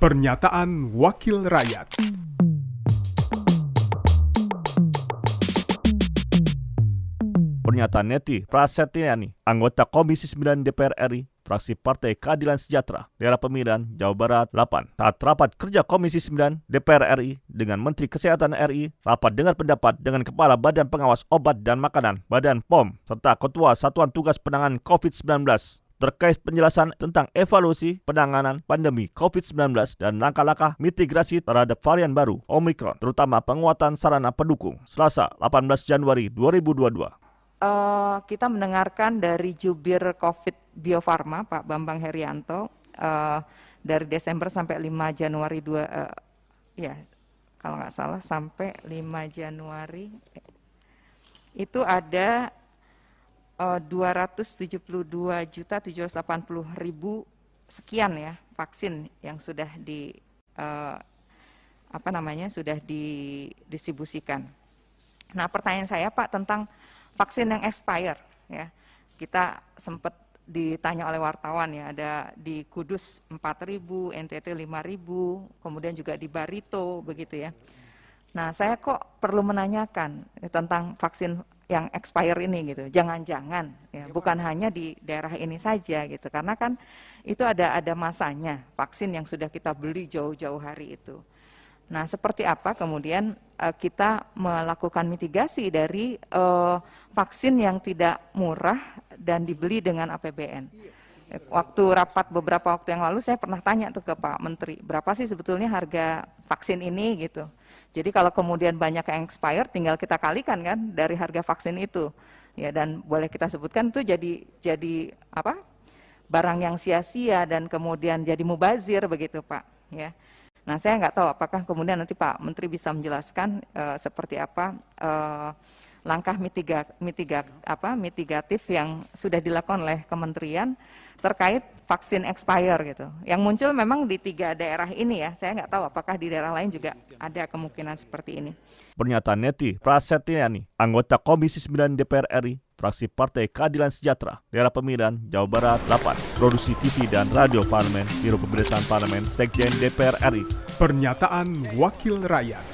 Pernyataan Wakil Rakyat Pernyataan Neti Prasetyani, anggota Komisi 9 DPR RI, fraksi Partai Keadilan Sejahtera, daerah pemilihan Jawa Barat 8. Saat rapat kerja Komisi 9 DPR RI dengan Menteri Kesehatan RI, rapat dengar pendapat dengan Kepala Badan Pengawas Obat dan Makanan, Badan POM, serta Ketua Satuan Tugas Penanganan COVID-19 terkait penjelasan tentang evaluasi penanganan pandemi COVID-19 dan langkah-langkah mitigasi terhadap varian baru Omicron, terutama penguatan sarana pendukung, Selasa 18 Januari 2022. Uh, kita mendengarkan dari jubir COVID Bio Farma Pak Bambang Herianto uh, dari Desember sampai 5 Januari 2 uh, ya kalau nggak salah sampai 5 Januari itu ada uh, 272 juta 780 ribu sekian ya vaksin yang sudah di uh, apa namanya sudah didistribusikan. Nah pertanyaan saya Pak tentang vaksin yang expire ya. Kita sempat ditanya oleh wartawan ya, ada di Kudus 4.000, NTT 5.000, kemudian juga di Barito begitu ya. Nah, saya kok perlu menanyakan tentang vaksin yang expire ini gitu. Jangan-jangan ya, bukan hanya di daerah ini saja gitu. Karena kan itu ada ada masanya vaksin yang sudah kita beli jauh-jauh hari itu. Nah, seperti apa kemudian uh, kita melakukan mitigasi dari uh, vaksin yang tidak murah dan dibeli dengan APBN? Waktu rapat beberapa waktu yang lalu saya pernah tanya tuh ke Pak Menteri, berapa sih sebetulnya harga vaksin ini gitu. Jadi kalau kemudian banyak yang expired, tinggal kita kalikan kan dari harga vaksin itu. Ya dan boleh kita sebutkan itu jadi jadi apa? barang yang sia-sia dan kemudian jadi mubazir begitu Pak, ya. Nah, saya nggak tahu apakah kemudian nanti Pak Menteri bisa menjelaskan uh, seperti apa uh, langkah mitiga, mitiga, apa, mitigatif yang sudah dilakukan oleh kementerian terkait vaksin expire gitu. Yang muncul memang di tiga daerah ini ya. Saya nggak tahu apakah di daerah lain juga ada kemungkinan seperti ini. Pernyataan Neti Prasetyani, anggota Komisi 9 DPR RI, fraksi Partai Keadilan Sejahtera, daerah pemilihan Jawa Barat 8, produksi TV dan radio parlemen, Biro Pemerintahan Parlemen, Sekjen DPR RI. Pernyataan Wakil Rakyat.